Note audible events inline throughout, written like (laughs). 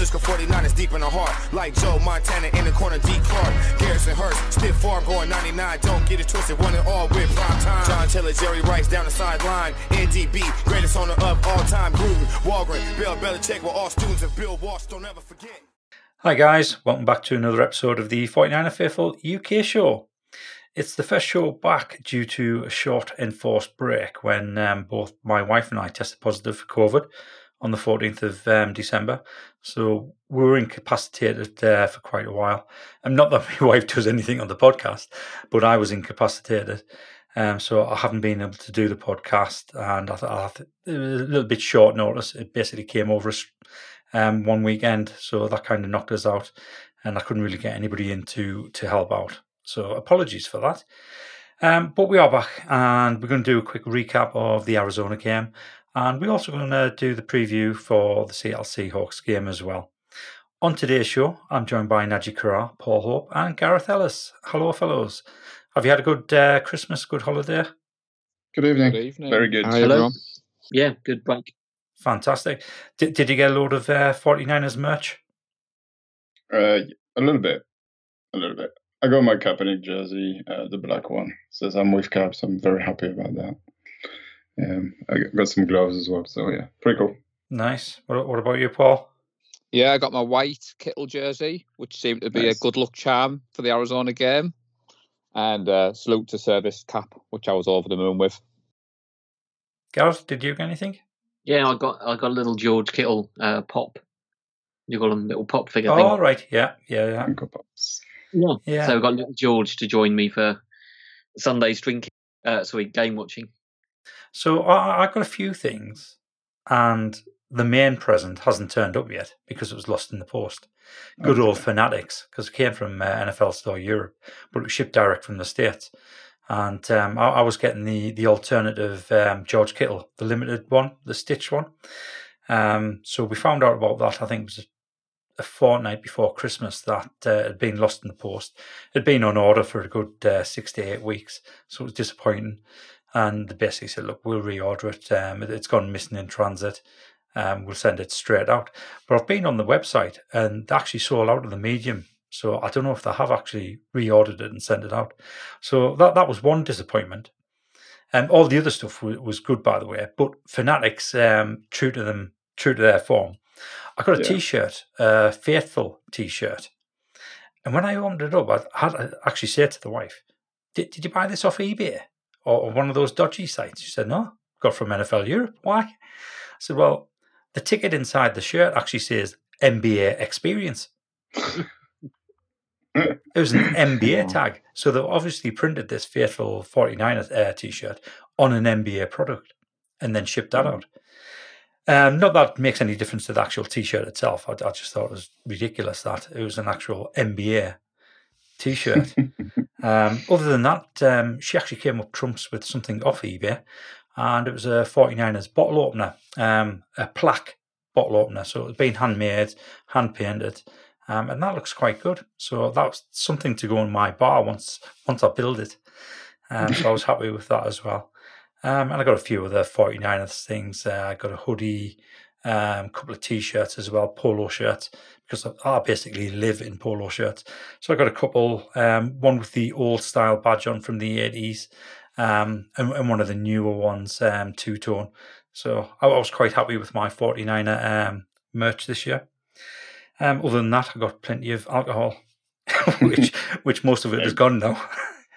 Cisco 49 is deep in the heart. Like Joe Montana in the corner, D. Clark. Garrison Hearst, stiff farm going 99. Don't get it twisted, one and all with prime time. John Taylor, Jerry Rice down the sideline. NDB, greatest owner of all time. Bill Belichick all students of Bill Walsh. Don't ever forget. Hi, guys. Welcome back to another episode of the 49er Faithful UK show. It's the first show back due to a short enforced break when um, both my wife and I tested positive for COVID on the 14th of um, December. So we were incapacitated uh, for quite a while. And not that (laughs) my wife does anything on the podcast, but I was incapacitated. Um, so I haven't been able to do the podcast, and I thought it was a little bit short notice. It basically came over us um, one weekend, so that kind of knocked us out, and I couldn't really get anybody in to to help out. So apologies for that. Um, but we are back and we're going to do a quick recap of the Arizona game. And we're also going to do the preview for the Seattle Seahawks game as well. On today's show, I'm joined by Naji Karar, Paul Hope, and Gareth Ellis. Hello, fellows. Have you had a good uh, Christmas, good holiday? Good evening. Good evening. Very good. Hi, Hello. everyone. Yeah, good break. Fantastic. Did, did you get a load of uh, 49ers merch? Uh, a little bit. A little bit. I got my Kaepernick jersey, uh, the black one. Says I'm with Caps. I'm very happy about that. Um, I got- got some gloves as well. So yeah, pretty cool. Nice. What, what about you, Paul? Yeah, I got my white Kittle jersey, which seemed to be Nice. a good luck charm for the Arizona game. And uh, salute to service cap, which I was over the moon with. Gareth, did you get anything? Yeah, I got I got a little George Kittle uh, pop. You got a little pop figure Oh, thing. all right. Yeah, yeah, yeah. Funko Pops. Yeah. Yeah. So I got little George to join me for Sunday's drinking. Uh, sorry, game watching. So I, I got a few things, and the main present hasn't turned up yet because it was lost in the post. Good old Fanatics, because it came from uh, NFL Store Europe, but it was shipped direct from the States. And um, I, I was getting the the alternative um, George Kittle, the limited one, the stitch one. Um, so we found out about that. I think it was a fortnight before Christmas that uh, had been lost in the post. It had been on order for a good uh, six to eight weeks, so it was disappointing. And they basically said, "Look, we'll reorder it. Um, it- it's gone missing in transit. Um, we'll send it straight out." But I've been on the website and they actually sold out of the medium. So I don't know if they have actually reordered it and sent it out. So that that was one disappointment. Um, all the other stuff was, was good, by the way. But Fanatics, um, true to them, true to their form. I got a Yeah. shirt a faithful T-shirt, and when I opened it up, I had to actually say to the wife, "Did, did you buy this off eBay or, or one of those dodgy sites?" She said, "No, got from NFL Europe. Why?" I said, "Well, the ticket inside the shirt actually says NBA Experience." (laughs) It was an NBA tag. So they've obviously printed this faithful 49ers uh, t shirt on an NBA product and then shipped that out. Um, not that makes any difference to the actual t shirt itself. I, I just thought it was ridiculous that it was an actual NBA t shirt. (laughs) um, other than that, um, she actually came up trumps with something off eBay and it was a 49ers bottle opener, um, a plaque bottle opener. So it's been handmade, hand painted. Um, and that looks quite good. So that was something to go in my bar once once I build it. Um, so I was happy with that as well. Um, and I got a few other 49ers things. Uh, I got a hoodie, a couple of t-shirts as well, polo shirts, because I, I basically live in polo shirts. So I got a couple, um, one with the old style badge on from the 80s, um, and, and one of the newer ones, um, two-tone. So I, I was quite happy with my 49er um, merch this year. Um, other than that, I got plenty of alcohol, (laughs) which (laughs) which most of it is gone now.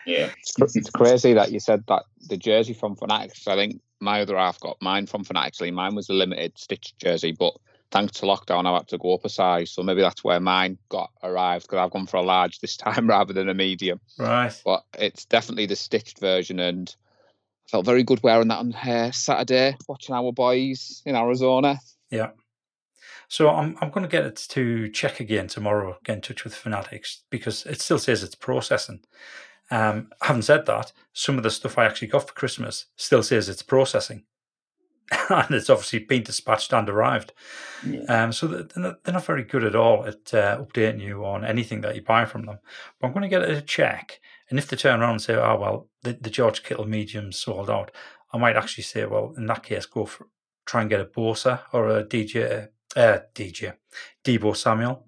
Yeah. (laughs) It's, it's crazy that you said that the jersey from Fanatics. I think my other half got mine from Fanatics. Lee. Mine was a limited stitch jersey, but thanks to lockdown, I had to go up a size. So maybe that's where mine got arrived because I've gone for a large this (laughs) time rather than a medium. right. But it's definitely the stitched version, and I felt very good wearing that on uh, Saturday, watching our boys in Arizona. Yeah. So I'm I'm going to get it to check again tomorrow. Get in touch with Fanatics because it still says it's processing. Um, having said that, some of the stuff I actually got for Christmas still says it's processing, (laughs) and it's obviously been dispatched and arrived. Yeah. Um, so they're not, they're not very good at all at uh, updating you on anything that you buy from them. But I'm going to get it a check, and if they turn around and say, "Oh well, the, the George Kittle medium sold out," I might actually say, "Well, in that case, go for try and get a Bosa or a DJ uh, DJ, Deebo Samuel,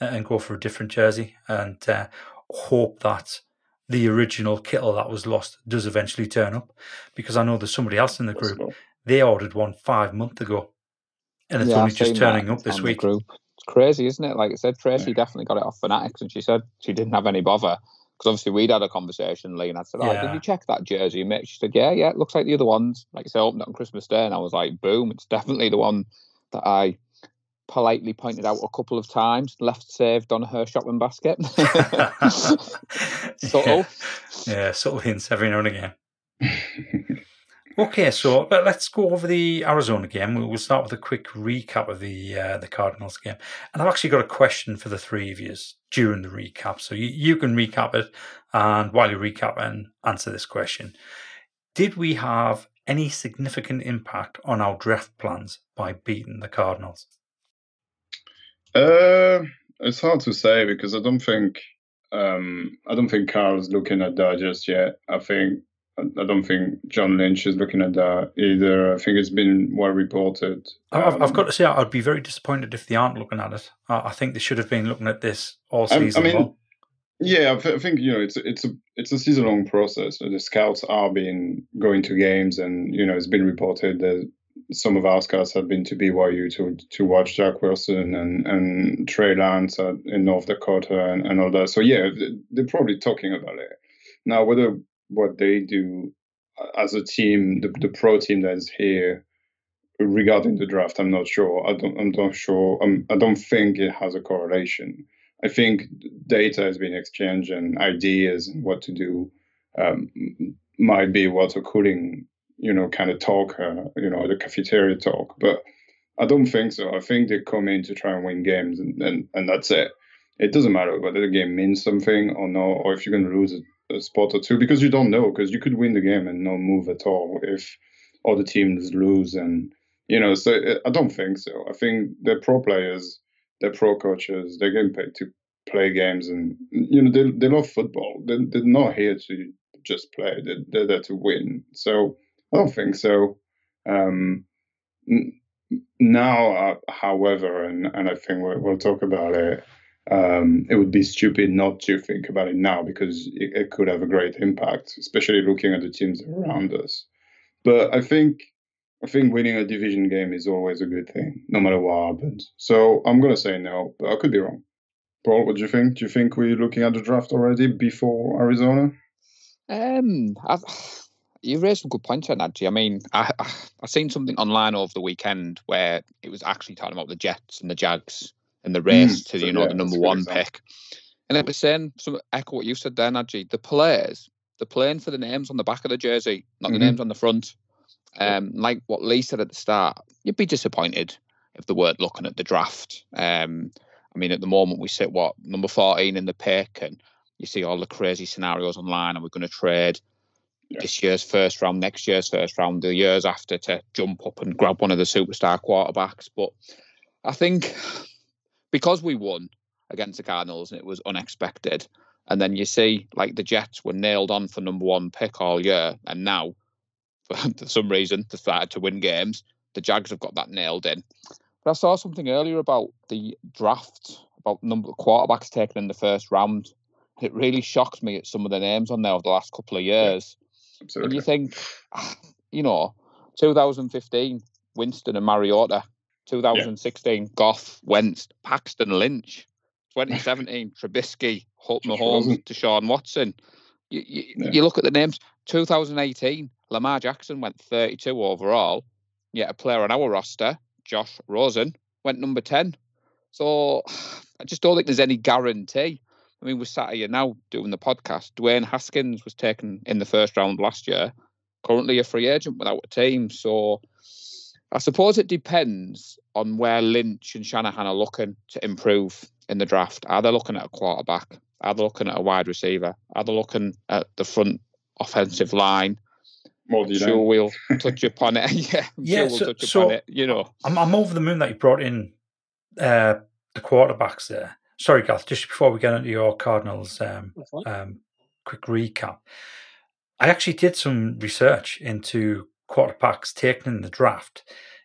uh, and go for a different jersey and uh, hope that the original Kittle that was lost does eventually turn up. Because I know there's somebody else in the group. Possible. They ordered one five months ago, and it's Yeah, only I've just turning up this week. Group. It's crazy, isn't it? Like I said, Tracy definitely got it off Fanatics, and she said she didn't have any bother because obviously we'd had a conversation, Lee, and I said, "Oh, Yeah. did you check that jersey?" Mitch? she said, "Yeah, yeah, it looks like the other ones." Like I said, I opened it on Christmas Day, and I was like, "Boom! It's definitely the one that I." Politely pointed out a couple of times, left saved on her shopping basket. (laughs) (laughs) Subtle. Yeah, yeah, subtle hints every now and again. (laughs) Okay, so but let's go over the Arizona game. We'll start with a quick recap of the uh, the Cardinals game, and I've actually got a question for the three of you during the recap. So you, you can recap it, and while you recap and answer this question, did we have any significant impact on our draft plans by beating the Cardinals? Uh, it's hard to say because I don't think um, I don't think Carl's looking at that just yet. I think I don't think John Lynch is looking at that either. I think it's been well reported. I've, I've Um, got to say, I'd be very disappointed if they aren't looking at it. I, I think they should have been looking at this all I- I season mean, long. Yeah, I, th- I think you know it's it's a it's a season long process. The scouts are being going to games, and you know it's been reported that some of our scouts have been to BYU to to watch Zach Wilson and and Trey Lance in North Dakota and, and all that. So yeah, they're probably talking about it now. Whether what they do uh, as a team, the the pro team that is here regarding the draft, I'm not sure. I don't I'm not sure. Um, I don't think it has a correlation. I think data has been exchanged and ideas and what to do um, might be water cooling, you know, kind of talk, uh, you know, the cafeteria talk. But I don't think so. I think they come in to try and win games, and, and, and that's it. It doesn't matter whether the game means something or not, or if you're going to lose a, a spot or two, because you don't know, because you could win the game and not move at all if other teams lose. And, you know, so uh, I don't think so. I think they're pro players they're pro coaches. They're getting paid to play games, and you know they they love football. They're, they're not here to just play. They're, they're there to win. So I don't think so. Um, now, uh, however, and and I think we'll, we'll talk about it. Um, it would be stupid not to think about it now because it, it could have a great impact, especially looking at the teams around us. But I think I think winning a division game is always a good thing, no matter what happens. So I'm gonna say no, but I could be wrong. Paul, what do you think? Do you think we're looking at the draft already before Arizona? Um, I've, you raised some good points on that. I mean, I I seen something online over the weekend where it was actually talking about the Jets and the Jags and the race to so you know yeah, the number one example. pick, and it was saying some echo what you said there, Najee. The players, they're playing for the names on the back of the jersey, not Mhm. the names on the front. Um, like what Lee said at the start, you'd be disappointed if they weren't looking at the draft. Um, I mean, at the moment we sit what number fourteen in the pick, and you see all the crazy scenarios online, and we're going to trade Yeah. this year's first round, next year's first round, the years after to jump up and grab one of the superstar quarterbacks. But I think because we won against the Cardinals and it was unexpected, and then you see like the Jets were nailed on for number one pick all year, and now (laughs) for some reason they started to win games. The Jags have got that nailed in. But I saw something earlier about the draft, about number of quarterbacks taken in the first round. It really shocked me at some of the names on there over the last couple of years. And Absolutely. you think, (sighs) you know, 2015, Winston and Mariota. 2016, Goff, Wentz, Paxton Lynch. 2017, (laughs) Trubisky, Holt Mahomes. Deshaun Watson. You, you, Yeah. you look at the names. 2018, Lamar Jackson went 32 overall. Yet a player on our roster, Josh Rosen, went number 10. So (sighs) I just don't think there's any guarantee. I mean, we're sat here now doing the podcast. Dwayne Haskins was taken in the first round last year, currently a free agent without a team. So I suppose it depends on where Lynch and Shanahan are looking to improve in the draft. Are they looking at a quarterback? Are they looking at a wide receiver? Are they looking at the front offensive line? More do you Sure, know? we'll (laughs) touch upon it. (laughs) yeah, I'm Yeah, sure we'll so- touch so- upon it. You know, I'm, I'm over the moon that you brought in uh, the quarterbacks there. Sorry, Gath, just before we get into your Cardinals um, um, quick recap. I actually did some research into quarterbacks taken in the draft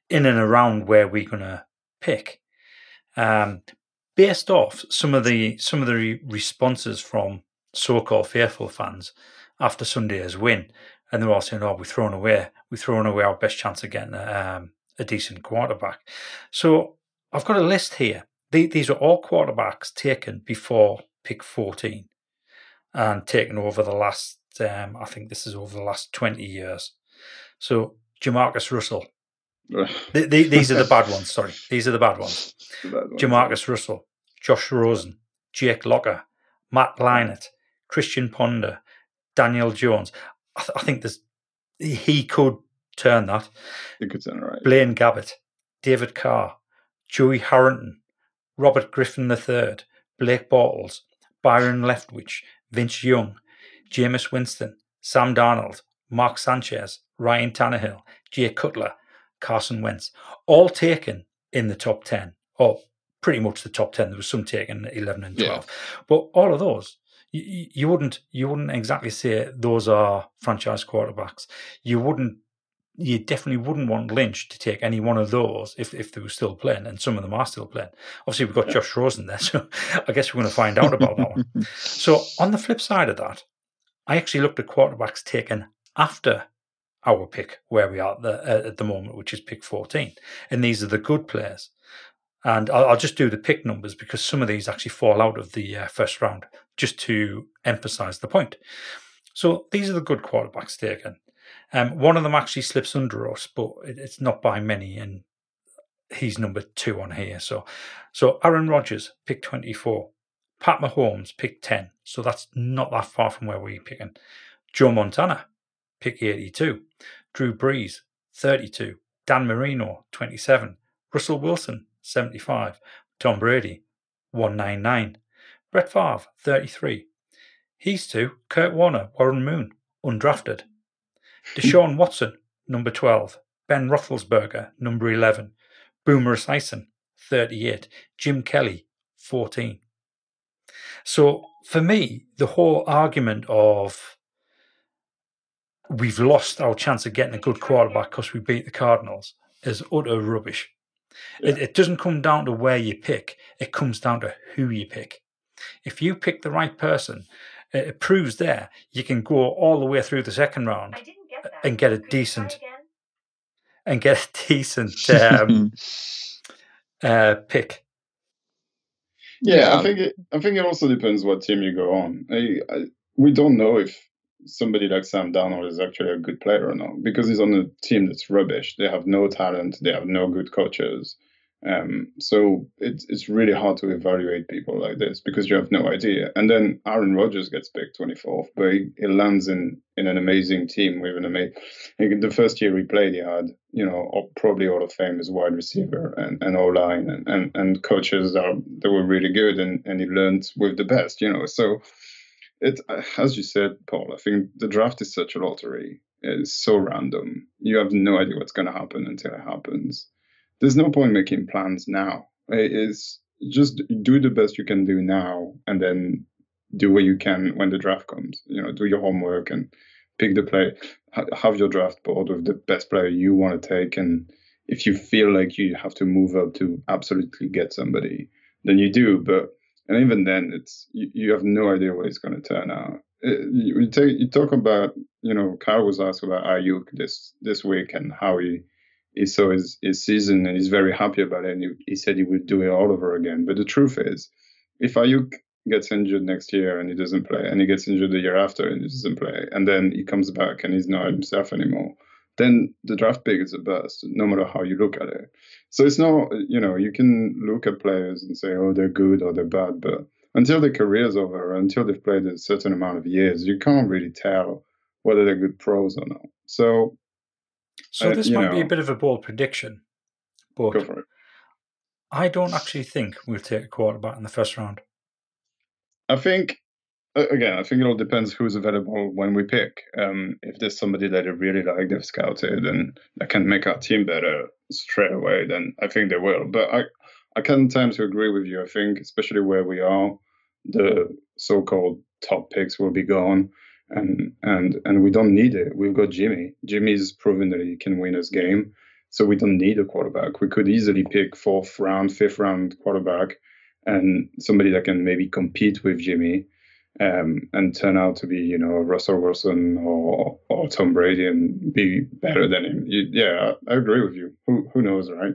in and around where we're going to pick, um, based off some of the some of the responses from so-called faithful fans after Sunday's win, and they're all saying, "Oh, we've thrown away, we've thrown away our best chance of getting um, a decent quarterback." So I've got a list here. These are all quarterbacks taken before pick 14 and taken over the last, um, I think this is over the last 20 years. So Jamarcus Russell. the, the, these are the bad ones, sorry. (laughs) These are the bad ones. Jamarcus Russell, Josh Rosen, Jake Locker, Matt Leinart, Christian Ponder, Daniel Jones. I, th- I think there's he could turn that. He could turn it right. Blaine Gabbert, David Carr, Joey Harrington, Robert Griffin III, Blake Bortles, Byron Leftwich, Vince Young, Jameis Winston, Sam Darnold, Mark Sanchez, Ryan Tannehill, Jay Cutler, Carson Wentz, all taken in the top 10, or pretty much the top 10. There was some taken 11 and 12. Yeah. But all of those, you, you wouldn't you wouldn't exactly say those are franchise quarterbacks. You wouldn't you definitely wouldn't want Lynch to take any one of those if, if they were still playing, and some of them are still playing. Obviously, we've got. Josh Rosen there, (laughs) so I guess we're going to find out about that one. (laughs) So, on the flip side of that, I actually looked at quarterbacks taken after our pick, where we are at the, uh, at the moment, which is pick 14. And these are the good players. And I'll, I'll, just do the pick numbers because some of these actually fall out of the uh, first round, just to emphasize the point. So these are the good quarterbacks taken. Um, one of them actually slips under us, but it, it's not by many, and he's number two on here. So, so Aaron Rodgers, pick 24. Pat Mahomes, pick 10. So that's not that far from where we're picking. Joe Montana, pick 82. Drew Brees, 32. Dan Marino, 27. Russell Wilson, 75. Tom Brady, 199. Brett Favre, 33. He's two. Kurt Warner, Warren Moon, undrafted. (laughs) Deshaun Watson, number 12. Ben Roethlisberger, number 11. Boomer Esiason, 38. Jim Kelly, 14. So for me, the whole argument of we've lost our chance of getting a good quarterback because we beat the Cardinals is utter rubbish. Yeah. It, it, doesn't come down to where you pick, it comes down to who you pick. If you pick the right person, it, it proves there you can go all the way through the second round and get a decent and get a (laughs) decent um, uh, pick. Yeah, yeah, I think it, I think it also depends what team you go on. I, I, we don't know if somebody like Sam Darnold is actually a good player or not because he's on a team that's rubbish. They have no talent. They have no good coaches. Um, so it's it's really hard to evaluate people like this because you have no idea. And then Aaron Rodgers gets picked 24th, but he, he lands in in an amazing team with an amazing. The first year he played, he had you know probably all of fame as wide receiver and and O line and, and and coaches are they were really good and and he learned with the best. You know, so it uh, as you said, Paul. I think the draft is such a lottery. It's so random. You have no idea what's going to happen until it happens there's no point making plans now. It is just do the best you can do now, and then do what you can when the draft comes. You know, do your homework and pick the play. Have your draft board with the best player you want to take, and if you feel like you have to move up to absolutely get somebody, then you do. But and even then, it's you, you have no idea what it's going to turn out. It, uh, you, take, you talk about you know Kyle was asked about Aiyuk this this week and how he he saw his, his season and he's very happy about it. And he, he said he would do it all over again. But the truth is, if Aiyuk gets injured next year and he doesn't play, and he gets injured the year after and he doesn't play, and then he comes back and he's not himself anymore, then the draft pick is a bust, no matter how you look at it. So it's not, you know, you can look at players and say, oh, they're good or they're bad, but until their career's over, until they've played a certain amount of years, you can't really tell whether they're good pros or not. So so uh, this might know, be a bit of a bold prediction, but I don't actually think we'll take a quarterback in the first round. I think again, I think it all depends who's available when we pick. Um, if there's somebody that I really like, they've scouted, and that can make our team better straight away, then I think they will. But I, I can tend to agree with you. I think, especially where we are, the so-called top picks will be gone and and and we don't need it. We've got Jimmy. Jimmy's proven that he can win his game. So we don't need a quarterback. We could easily pick fourth round, fifth round quarterback, and somebody that can maybe compete with Jimmy. Um, and turn out to be, you know, Russell Wilson or, or Tom Brady and be better than him. You, yeah, I agree with you. Who who knows, right?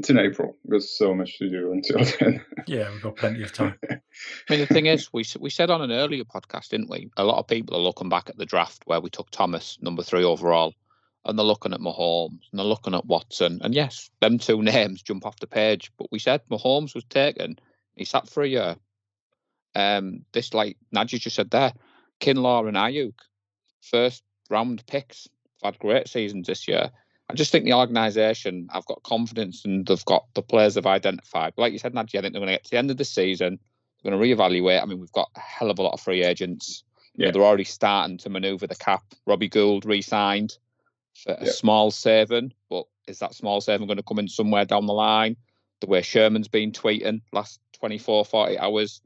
It's in April. There's so much to do until (laughs) then. Yeah, we've got plenty of time. I mean, the thing is, we we said on an earlier podcast, didn't we? A lot of people are looking back at the draft where we took Thomas number three overall, and they're looking at Mahomes and they're looking at Watson, and yes, them two names jump off the page. But we said Mahomes was taken. He sat for a year. Um, this like Nadja just said there, Kinlaw and Aiyuk, first round picks, have had great seasons this year. I just think the organisation, I've got confidence and they've got the players they've identified. Like you said, Nadja, I think they're going to get to the end of the season, they're going to reevaluate. I mean, we've got a hell of a lot of free agents. You know, Yeah. they're already starting to manoeuvre the cap. Robbie Gould re-signed for a Yeah. small saving, but is that small saving going to come in somewhere down the line? The way Sherman's been tweeting last 24, 40 hours,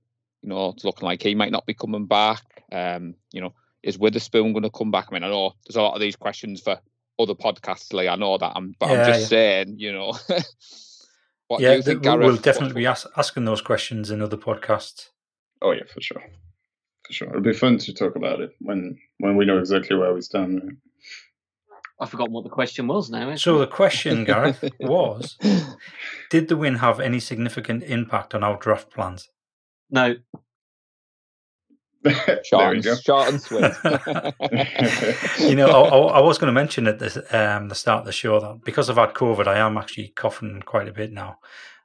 you know, it's looking like he might not be coming back. Um, you know, is Witherspoon going to come back? I mean, I know there's a lot of these questions for other podcasts, Lee. I know that, I'm, but I'm just yeah. saying, you know, (laughs) what do yeah, you think, th- we'll- Gareth? we'll definitely be ask, asking those questions in other podcasts. Oh yeah, for sure, for sure. It'll be fun to talk about it when when we know exactly where we stand. right? I've forgotten what the question was now. So it? the question, Gareth, (laughs) was: Did the win have any significant impact on our draft plans? No, (laughs) there short, you and, short and sweet. (laughs) (laughs) you know, I, I I was going to mention at the, um, the start of the show that because I've had COVID, I am actually coughing quite a bit now.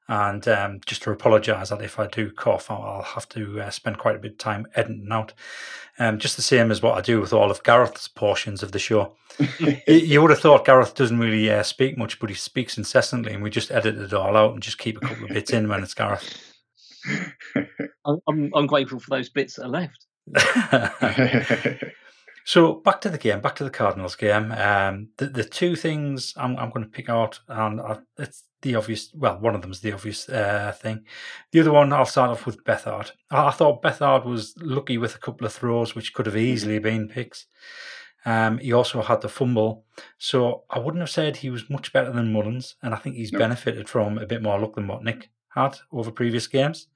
And um, just to apologise that if I do cough, I'll I'll have to uh, spend quite a bit of time editing out. Um, just the same as what I do with all of Gareth's portions of the show. You would have thought Gareth doesn't really uh, speak much, but he speaks incessantly, and we just edit it all out and just keep a couple of bits in when it's Gareth. I'm, I'm, I'm grateful for those bits that are left. (laughs) So back to the game, back to the Cardinals game. Um, the the two things I'm I'm going to pick out, and I, it's the obvious. Well, one of them is the obvious uh, thing. The other one, I'll start off with Beathard. I, I thought Beathard was lucky with a couple of throws, which could have easily been picks. Um, he also had the fumble, so I wouldn't have said he was much better than Mullens, and I think he's No. benefited from a bit more luck than what Nick had over previous games.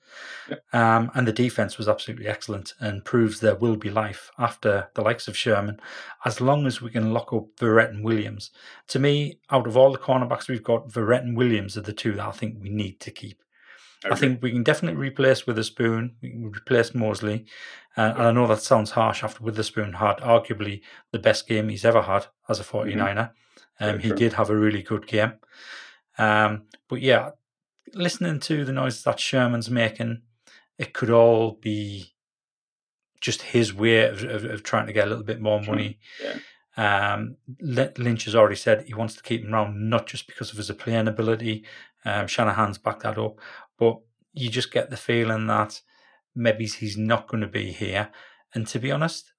Yeah. Um, and the defense was absolutely excellent and proves there will be life after the likes of Sherman, as long as we can lock up Verrett and Williams. To me, out of all the cornerbacks we've got, Verrett and Williams are the two that I think we need to keep. I think we can definitely replace Witherspoon. We can replace Moseley. Uh, and I know that sounds harsh after Witherspoon had arguably the best game he's ever had as a 49er. Um, he true. did have a really good game. Um, but yeah, listening to the noise that Sherman's making, it could all be just his way of, of, of trying to get a little bit more money. Yeah. Um, Lynch has already said he wants to keep him around, not just because of his playing ability. Um, Shanahan's backed that up, but you just get the feeling that maybe he's not going to be here. And to be honest,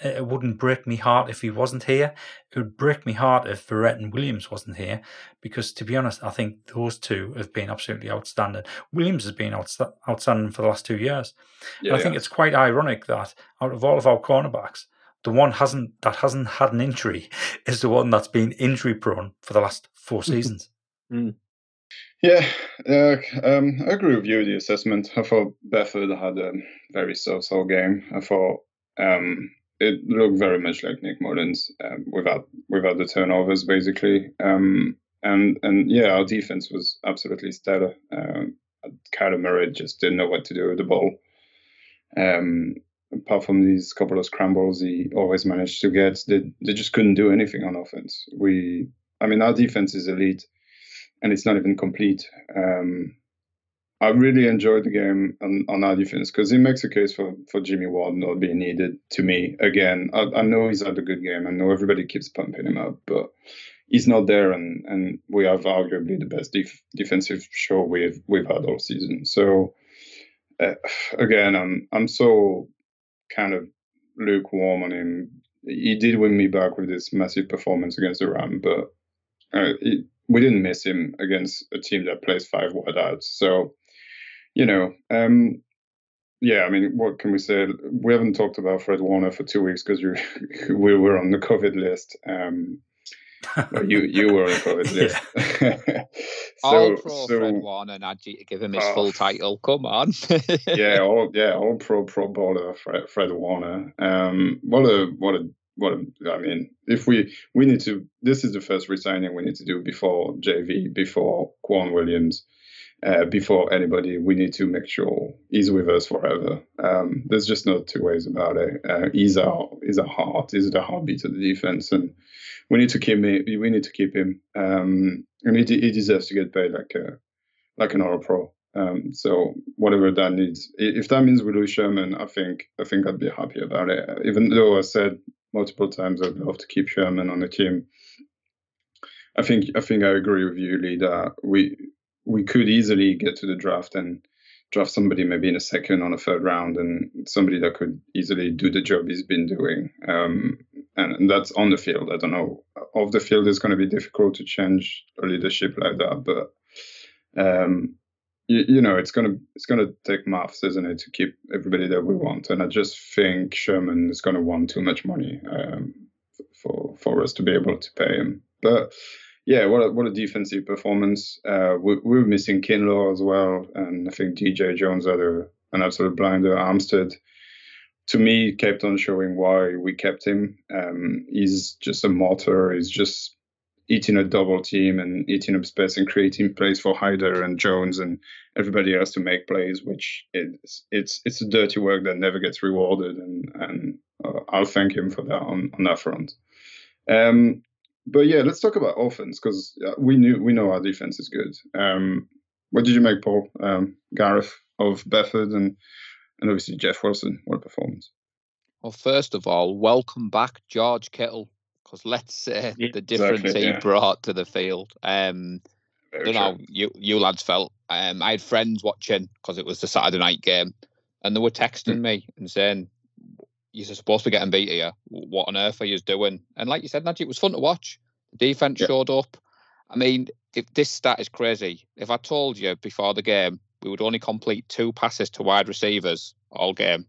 it it wouldn't break me heart if he wasn't here. It would break me heart if Verrett and Williams wasn't here, because to be honest, I think those two have been absolutely outstanding. Williams has been outsta- outstanding for the last two years. Yeah, And I think yeah. it's quite ironic that out of all of our cornerbacks, the one hasn't that hasn't had an injury (laughs) is the one that's been injury prone for the last four seasons. Yeah, uh, um, I agree with you. The assessment. I thought Bedford had a very so-so game. I thought um, it looked very much like Nick Mullens um, without without the turnovers, basically. Um, and and yeah, our defense was absolutely stellar. Um, Kyler Murray just didn't know what to do with the ball. Um, apart from these couple of scrambles he always managed to get, they they just couldn't do anything on offense. We, I mean, our defense is elite and it's not even complete. Um, I really enjoyed the game on, on our defense because it makes a case for, for Jimmy Ward not being needed to me. Again, I, I know he's had a good game. I know everybody keeps pumping him up, but he's not there, and, and we have arguably the best def- defensive show we've we've had all season. So uh, again, I'm I'm so kind of lukewarm on him. He did win me back with this massive performance against the Ram, but uh, it, we didn't miss him against a team that plays five wide outs. So, you know, um, yeah, I mean, what can we say? We haven't talked about Fred Warner for two weeks because we (laughs) we were on the COVID list. Um, you you were on the COVID (laughs) list. (laughs) so, all pro so, Fred Warner and Nadji to give him his full title. Come on. yeah, all yeah, all pro pro bowler Fred, Fred Warner. Um, what a what a what a, I mean. If we we need to, this is the first resigning we need to do before JV, before Quan Williams uh, before anybody, we need to make sure he's with us forever. Um, there's just no two ways about it. Uh, he's our he's our heart. He's the heartbeat of the defense, and we need to keep him. We need to keep him. Um, and he, he deserves to get paid like a like an All Pro. Um, so whatever that needs, if that means we lose Sherman, I think I think I'd be happy about it. Even though I said multiple times I'd love to keep Sherman on the team. I think I think I agree with you, Lee, that we we could easily get to the draft and draft somebody maybe in a second on a third round and somebody that could easily do the job he's been doing. Um, and, and, that's on the field. I don't know. Off the field, it's going to be difficult to change a leadership like that, but um, you, you, know, it's going to it's going to take maths, isn't it, to keep everybody that we want. And I just think Sherman is going to want too much money um, for for us to be able to pay him. But yeah, what a, what a defensive performance. Uh, we, we were missing Kinlaw as well, and I think DJ Jones had a, an absolute blinder. Armstead, to me, kept on showing why we kept him. Um, he's just a motor. He's just eating a double team and eating up space and creating plays for Hyder and Jones and everybody else to make plays, which it's it's it's a dirty work that never gets rewarded, and and uh, I'll thank him for that on on that front. Um, but yeah, let's talk about offense because we knew we know our defense is good. Um, what did you make, Paul? Um, Gareth of Bedford and and obviously Jeff Wilson. What a performance! Well, first of all, welcome back, George Kittle, because let's say (laughs) yeah, the difference exactly, he yeah. brought to the field. Um, I don't know you you lads felt. Um, I had friends watching because it was the Saturday night game, and they were texting mm. me and saying, you're supposed to be getting beat here. What on earth are you doing? And like you said, Najee, it was fun to watch. The defense yeah. showed up. I mean, if this stat is crazy, if I told you before the game we would only complete two passes to wide receivers all game,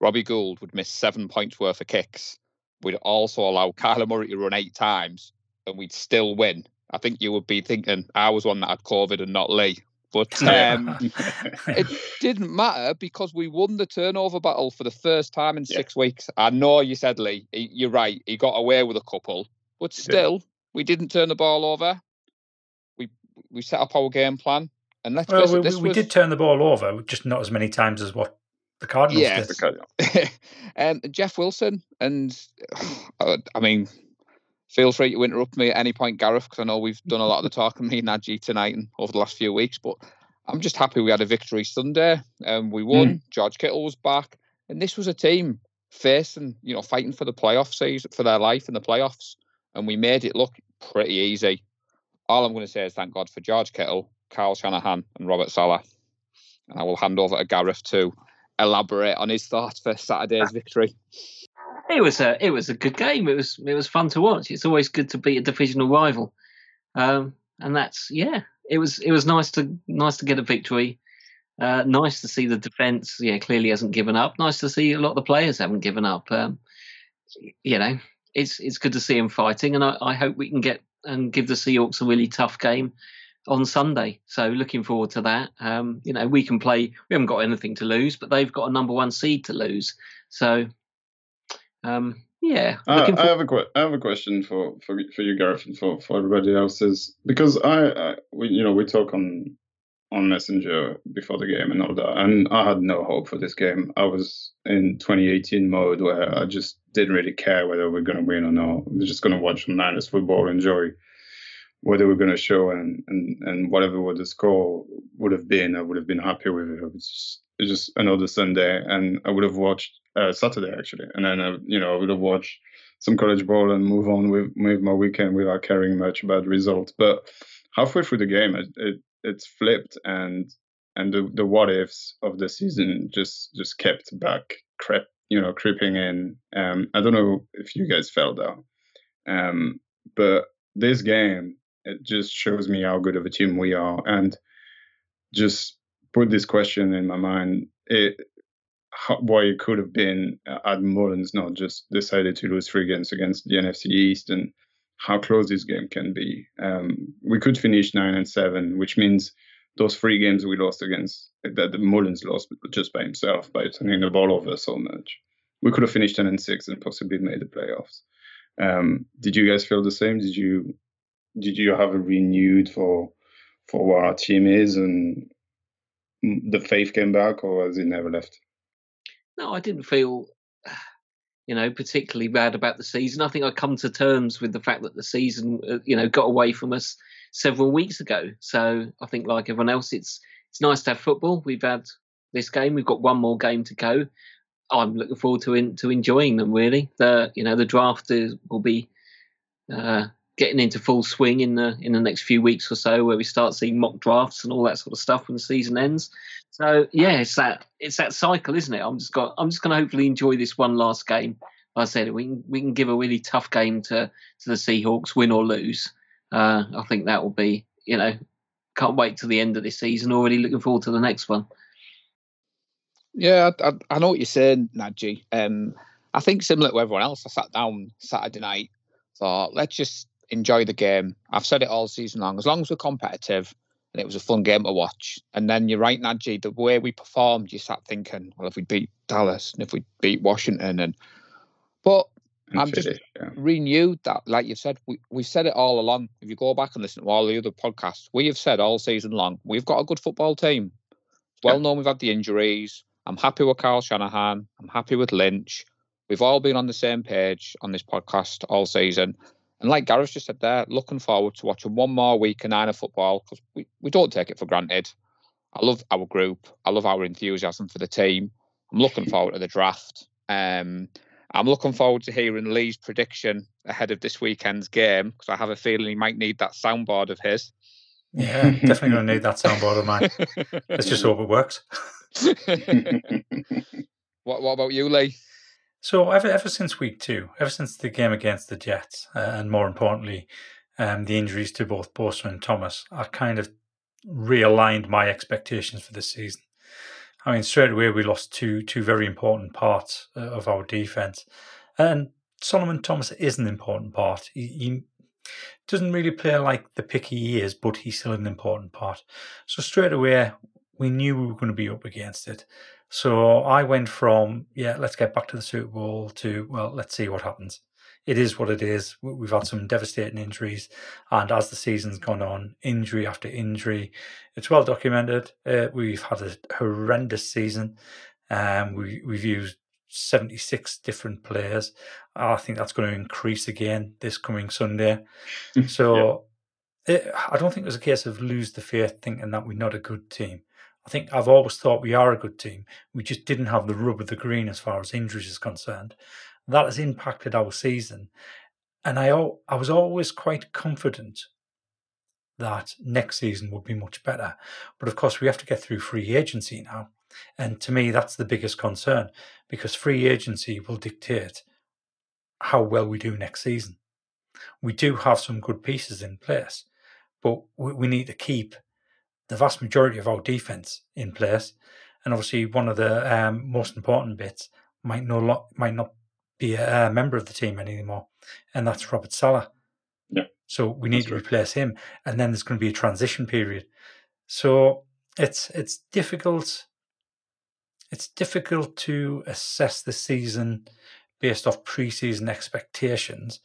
Robbie Gould would miss seven points worth of kicks. We'd also allow (laughs) Kyler Murray to run eight times, and we'd still win. I think you would be thinking I was one that had COVID and not Lee. But (laughs) um, it didn't matter because we won the turnover battle for the first time in yeah. six weeks. I know you said, Lee, you're right. He got away with a couple, but still, yeah. we didn't turn the ball over. We we set up our game plan, and let's well, we, we, we was... did turn the ball over, just not as many times as what the Cardinals yeah. did. (laughs) um, Jeff Wilson, and (sighs) I mean, feel free to interrupt me at any point, Gareth, because I know we've done a lot of the talking me and Najee tonight and over the last few weeks. But I'm just happy we had a victory Sunday and we won. Mm. George Kittle was back, and this was a team facing, you know, fighting for the playoff season for their life in the playoffs, and we made it look pretty easy. All I'm going to say is thank God for George Kittle, Kyle Shanahan, and Robert Saleh. And I will hand over to Gareth to elaborate on his thoughts for Saturday's (laughs) victory it was a it was a good game. It was it was fun to watch. It's always good to beat a divisional rival, um, and that's yeah. It was it was nice to nice to get a victory. Uh, nice to see the defense. Yeah, clearly hasn't given up. Nice to see a lot of the players haven't given up. Um, you know, it's it's good to see them fighting, and I, I hope we can get and give the Seahawks a really tough game on Sunday. So looking forward to that. Um, you know, we can play. We haven't got anything to lose, but they've got a number one seed to lose. So um, yeah, uh, for- I have a que- I have a question for, for for you, Gareth, and for, for everybody else is because I, I we, you know we talk on on Messenger before the game and all that, and I had no hope for this game. I was in 2018 mode where I just didn't really care whether we're going to win or not. We're just going to watch some Niners football, enjoy whether we're going to show, and, and and whatever what the score would have been, I would have been happy with it. It was just, it was just another Sunday, and I would have watched uh, Saturday actually, and then uh, you know I would have watched some college ball and move on with with my weekend without caring much about results. But halfway through the game, it, it it's flipped, and and the, the what ifs of the season just just kept back, crept you know creeping in. Um, I don't know if you guys felt that, um, but this game it just shows me how good of a team we are, and just put this question in my mind. It, why it could have been uh, Adam Mullens not just decided to lose three games against the NFC East and how close this game can be. Um, we could finish nine and seven, which means those three games we lost against that the Mullens lost just by himself by turning the ball over so much. We could have finished ten and six and possibly made the playoffs. Um, did you guys feel the same? Did you did you have a renewed for for what our team is and the faith came back, or has it never left? No, I didn't feel (sighs) you know, particularly bad about the season. I think I come to terms with the fact that the season, uh, you know, got away from us several weeks ago. So I think, like everyone else, it's it's nice to have football. We've had this game. We've got one more game to go. I'm looking forward to in, to enjoying them. Really, the you know the draft is, will be uh, getting into full swing in the in the next few weeks or so, where we start seeing mock drafts and all that sort of stuff when the season ends. So yeah, it's that it's that cycle, isn't it? I'm just got I'm just going to hopefully enjoy this one last game. Like I said we can we can give a really tough game to to the Seahawks, win or lose. Uh, I think that will be you know can't wait till the end of this season. Already looking forward to the next one. Yeah, I, I know what you're saying, Nadji. Um, I think similar to everyone else, I sat down Saturday night, thought let's just enjoy the game. I've said it all season long. As long as we're competitive and it was a fun game to watch. And then you're right, Nadji, the way we performed, you sat thinking, well, if we beat Dallas and if we beat Washington and but I'm just yeah. renewed that, like you've said, we, we've said it all along. If you go back and listen to all the other podcasts, we have said all season long, we've got a good football team. It's well yeah. known we've had the injuries. I'm happy with Kyle Shanahan. I'm happy with Lynch. We've all been on the same page on this podcast all season. And like Gareth just said there, looking forward to watching one more week of Niner football because we, we don't take it for granted. I love our group. I love our enthusiasm for the team. I'm looking forward to the draft. Um, I'm looking forward to hearing Lee's prediction ahead of this weekend's game because I have a feeling he might need that soundboard of his. Yeah, definitely going to need that soundboard of mine. Let's just hope it works. (laughs) (laughs) what, what about you, Lee? So ever ever since week two, ever since the game against the Jets, uh, and more importantly, um, the injuries to both Bosa and Thomas, I kind of realigned my expectations for this season. I mean, straight away we lost two two very important parts uh, of our defense, and Solomon Thomas is an important part. He, he, doesn't really play like the picky he is, but he's still an important part. So straight away we knew we were going to be up against it. So I went from, yeah, let's get back to the Super Bowl to, well, let's see what happens. It is what it is. We've had some devastating injuries. And as the season's gone on, injury after injury, it's well documented. Uh, we've had a horrendous season. Um, we, we've used 76 different players. I think that's going to increase again this coming Sunday. (laughs) So yeah. it, I don't think it was a case of lose the faith thinking that we're not a good team. I think I've always thought we are a good team. We just didn't have the rub of the green as far as injuries is concerned. That has impacted our season. And I, I was always quite confident that next season would be much better. But of course, we have to get through free agency now. And to me, that's the biggest concern because free agency will dictate how well we do next season. We do have some good pieces in place, but we need to keep the vast majority of our defense in place. And obviously, one of the um, most important bits might no lo- might not be a, a, member of the team anymore, and that's Robert Saleh. Yeah. So we need that's to replace him, and then there's going to be a transition period. So it's it's difficult. It's difficult to assess the season based off preseason expectations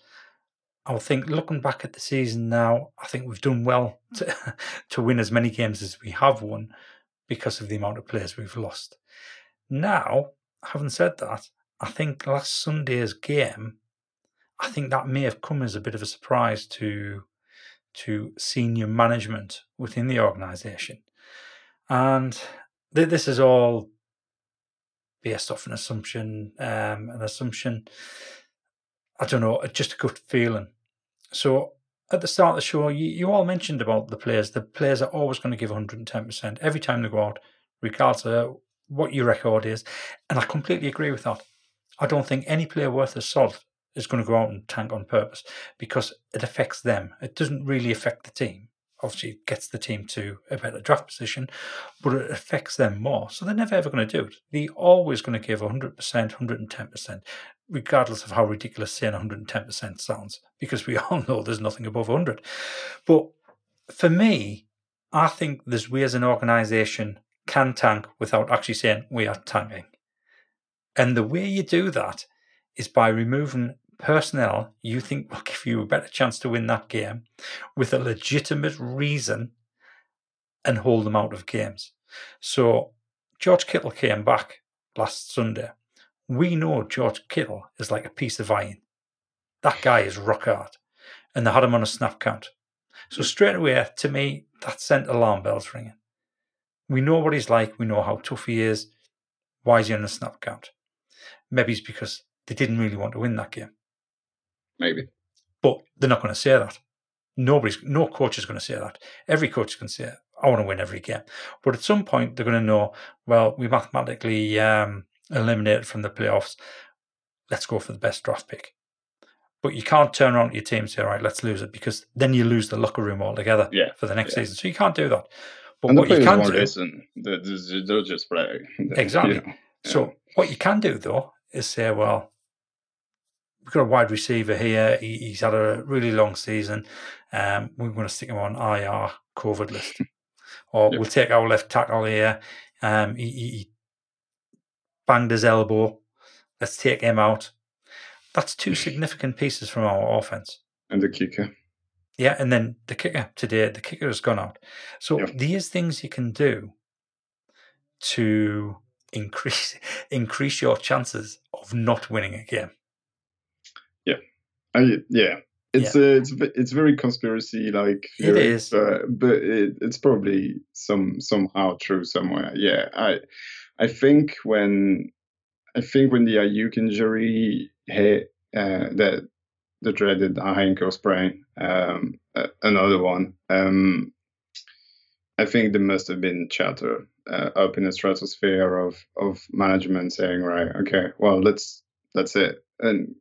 I think looking back at the season now, I think we've done well to, (laughs) to win as many games as we have won because of the amount of players we've lost. Now, having said that, I think last Sunday's game, I think that may have come as a bit of a surprise to to senior management within the organisation, and th- this is all based off an assumption, um, an assumption. I don't know, just a good feeling so at the start of the show, you, you all mentioned about the players. The players are always going to give 110% every time they go out, regardless of what your record is. And I completely agree with that. I don't think any player worth a salt is going to go out and tank on purpose because it affects them. It doesn't really affect the team. Obviously, it gets the team to a better draft position, but it affects them more. So they're never ever going to do it. They're always going to give 100%, 110%, regardless of how ridiculous saying 110% sounds, because we (laughs) all know there's nothing above 100. But for me, I think there's ways an organization can tank without actually saying we are tanking. And the way you do that is by removing personnel you think will give you a better chance to win that game with a legitimate reason and hold them out of games. So George Kittle came back last Sunday. We know George Kittle is like a piece of iron. That guy is rock hard. And they had him on a snap count. So straight away, to me, that sent alarm bells ringing. We know what he's like. We know how tough he is. Why is he on a snap count? Maybe it's because they didn't really want to win that game. Maybe. But they're not going to say that. Nobody's, no coach is going to say that. Every coach can say, I want to win every game. But at some point, they're going to know, well, we mathematically um, eliminated from the playoffs. Let's go for the best draft pick. But you can't turn around to your team and say, all right, let's lose it because then you lose the locker room altogether yeah, for the next yeah. season. So you can't do that. But and what the you can do, listen. They- they- They'll just play. (laughs) Exactly. You know, So what you can do though is say, well, we've got a wide receiver here. He, he's had a really long season. Um, we're going to stick him on IR COVID list, (laughs) or Yep. we'll take our left tackle here. Um, he, he, he banged his elbow. Let's take him out. That's two significant pieces from our offense. and the kicker. Yeah, and then the kicker today, the kicker has gone out. So Yep. these things you can do to increase (laughs) increase your chances of not winning a game. Yeah, I, yeah, it's uh, it's it's very conspiracy like. It is. but, but it, it's probably some somehow true somewhere. Yeah, I I think when I think when the Aiyuk injury hit, uh, that the dreaded ankle sprain, um, uh, another one. Um, I think there must have been chatter uh, up in the stratosphere of of management saying, right, okay, well, let's that's it, and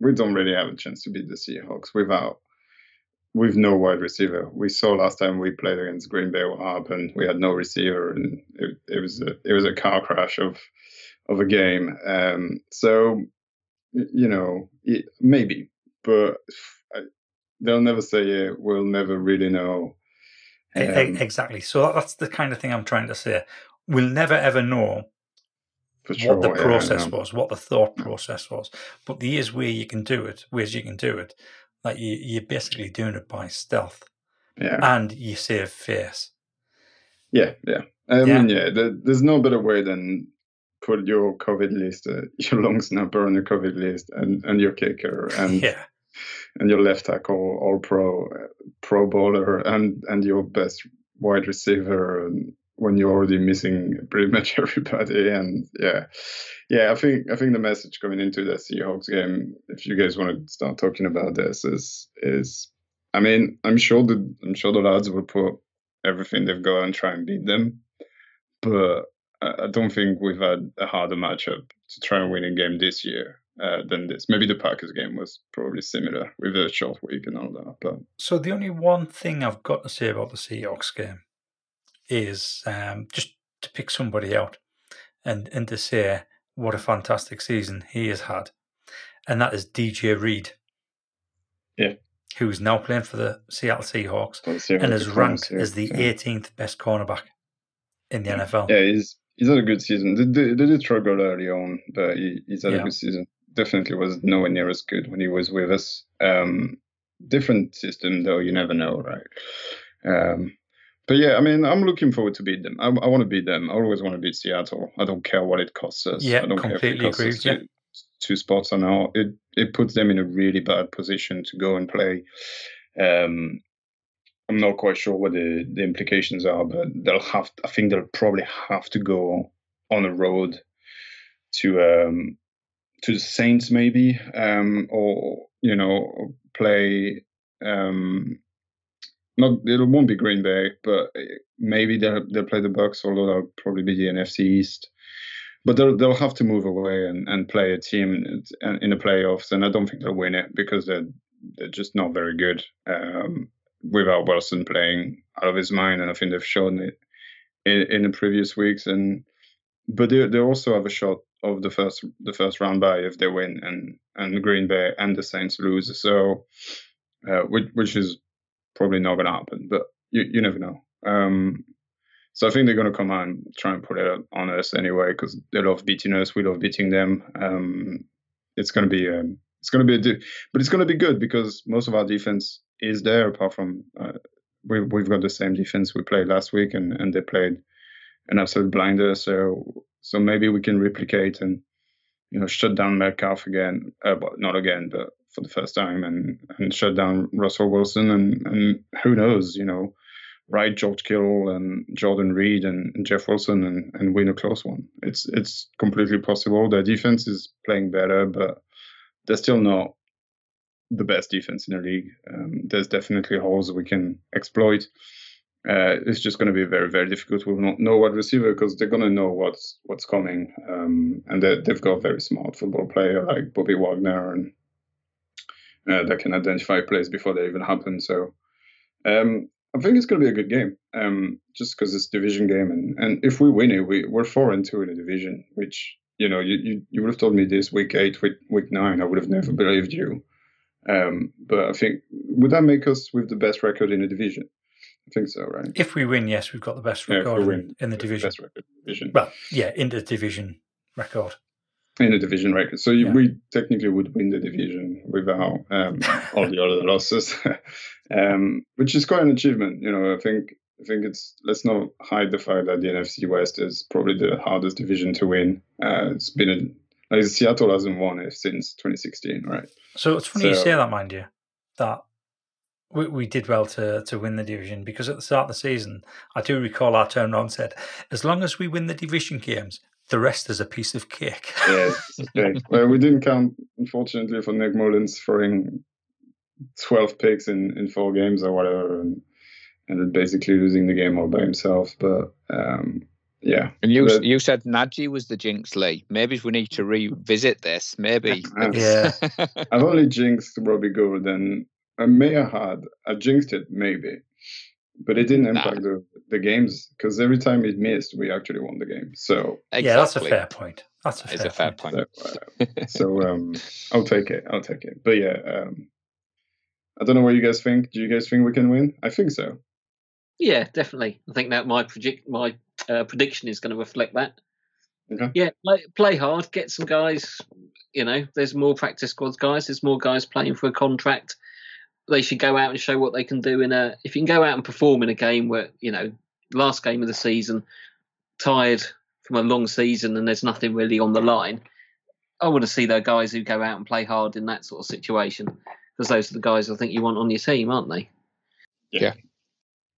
we don't really have a chance to beat the Seahawks without with no wide receiver. We saw last time we played against Green Bay what happened. We had no receiver, and it, it was a it was a car crash of of a game. Um, so you know, it, maybe, but I, they'll never say it. We'll never really know. Um, exactly. So that's the kind of thing I'm trying to say. We'll never ever know sure, what the process no. was, what the thought process was. But there is where you can do it, ways you can do it. Like you, you're basically doing it by stealth, Yeah, and you save face. yeah, yeah. I Yeah. mean, yeah. There, there's no better way than put your COVID list, uh, (laughs) your long snapper on your COVID list, and and your kicker, and (laughs) yeah, and your left tackle, all pro, uh, pro bowler, and and your best wide receiver. And when you're already missing pretty (laughs) much everybody, and yeah, yeah, I think I think the message coming into the Seahawks game, if you guys want to start talking about this, is is, I mean, I'm sure the I'm sure the lads will put everything they've got and try and beat them, but I don't think we've had a harder matchup to try and win a game this year uh, than this. Maybe the Packers game was probably similar with a short week and all that, but So the only one thing I've got to say about the Seahawks game is um, just to pick somebody out and and to say what a fantastic season he has had, and that is DJ Reed. Yeah. Who's now playing for the Seattle Seahawks we'll see how and is ranked yeah. as the Yeah. 18th best cornerback in the NFL. Yeah, he's he's had a good season. They, they, they did struggle early on, but he, he's had Yeah. a good season. Definitely was nowhere near as good when he was with us. Um, different system though, you never know, right? Um, but yeah, I mean, I'm looking forward to beat them. I, I want to beat them. I always want to beat Seattle. I don't care what it costs us. Yeah, I don't care if it completely costs agree us with two, two spots or no. It it puts them in a really bad position to go and play. Um, I'm not quite sure what the, the implications are, but they'll have. I think they'll probably have to go on a road to um to the Saints maybe, um, or you know play. Um, not it won't be Green Bay, but maybe they'll they'll play the Bucks, although that'll probably be the NFC East. But they'll they'll have to move away and, and play a team in, in the playoffs, and I don't think they'll win it because they're they're just not very good. Um, without Wilson playing out of his mind, and I think they've shown it in, in the previous weeks. And but they they also have a shot of the first the first round bye if they win, and and Green Bay and the Saints lose. So uh, which which is probably not going to happen, but you you never know. Um, so I think they're going to come out and try and put it on us anyway because they love beating us. We love beating them. Um, it's going to be um, it's going to be a di- but it's going to be good because most of our defense is there apart from uh, we, we've got the same defense we played last week and, and they played an absolute blinder so so maybe we can replicate and you know shut down Metcalf again uh, not again but for the first time and and shut down Russell Wilson and and who knows you know right George Kittle and Jordan Reed and, Jeff Wilson and, and win a close one it's it's completely possible their defense is playing better but they're still not the best defense in the league. Um, there's definitely holes we can exploit. Uh, it's just going to be very, very difficult. We'll not know what receiver because they're going to know what's what's coming, um, and they've got very smart football player like Bobby Wagner, and uh, that can identify plays before they even happen. So um, I think it's going to be a good game, um, just because it's division game, and, and if we win it, we we're four and two in the division, which you know you, you, you would have told me this week eight, week week nine, I would have never believed you. Um, but I think would that make us with the best record in the division? I think so, right? If we win, yes, we've got the best record yeah, in, in, the division. Best record division. Well, yeah, in the division record. In the division record, so yeah. we technically would win the division without um, (laughs) all the other losses, (laughs) um, which is quite an achievement. You know, I think I think it's let's not hide the fact that the NFC West is probably the hardest division to win. Uh, it's been a, like Seattle hasn't won it since 2016, right? So it's funny so, you say that, mind you, that we, we did well to to win the division because at the start of the season, I do recall our turn around said, as long as we win the division games, the rest is a piece of cake. (laughs) yeah, well, we didn't count, unfortunately, for Nick Mullens throwing 12 picks in, in four games or whatever, and, and then basically losing the game all by himself. But um, yeah. And you but, you said Najee was the jinx, Lee. Maybe we need to revisit this. Maybe. (laughs) yeah. (laughs) I've only jinxed Robbie Gould, and I may have had I jinxed it maybe, but it didn't impact nah. the, the games because every time it missed, we actually won the game. So exactly. yeah, that's a fair point. That's a fair, a fair point. point. So, uh, so um, (laughs) I'll take it. I'll take it. But yeah, um, I don't know what you guys think. Do you guys think we can win? I think so. Yeah, definitely. I think that my project my uh, prediction is going to reflect that. Okay. Yeah, play, play hard, get some guys. You know, there's more practice squads guys. There's more guys playing for a contract. They should go out and show what they can do in a. If you can go out and perform in a game where you know last game of the season, tired from a long season and there's nothing really on the line. I want to see those guys who go out and play hard in that sort of situation because those are the guys I think you want on your team, aren't they? Yeah.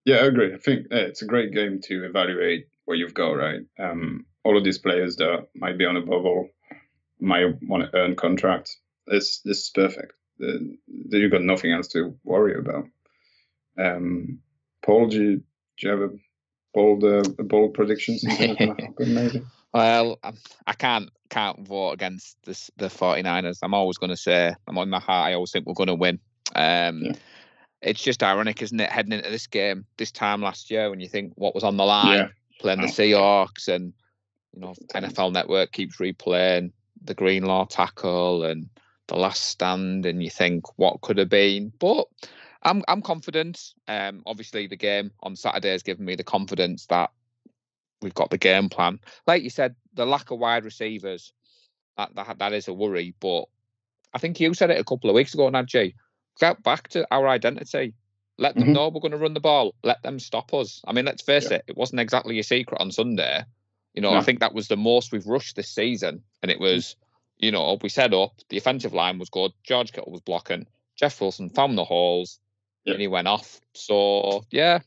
Yeah, I agree. I think yeah, it's a great game to evaluate where you've got, right? Um, all of these players that might be on a bubble might want to earn contracts. This this is perfect. The, the, you've got nothing else to worry about. Um, Paul, do you, do you have a bold uh, bold predictions? (laughs) Well, I can't can't vote against this, the 49ers. I'm always going to say, I'm on my heart, I always think we're going to win. Um, yeah. It's just ironic, isn't it, heading into this game this time last year when you think what was on the line? Yeah playing the Seahawks, and you know NFL Network keeps replaying the Greenlaw tackle and the last stand, and you think what could have been. But I'm I'm confident. Um, obviously the game on Saturday has given me the confidence that we've got the game plan. Like you said, the lack of wide receivers that that, that is a worry. But I think you said it a couple of weeks ago, Najee. Get back to our identity. Let them mm-hmm. know we're going to run the ball. Let them stop us. I mean, let's face yeah. it, it wasn't exactly a secret on Sunday. You know, no. I think that was the most we've rushed this season. And it was, you know, we set up, the offensive line was good. George Kittle was blocking. Jeff Wilson mm. found the holes yeah. and he went off. So, yeah,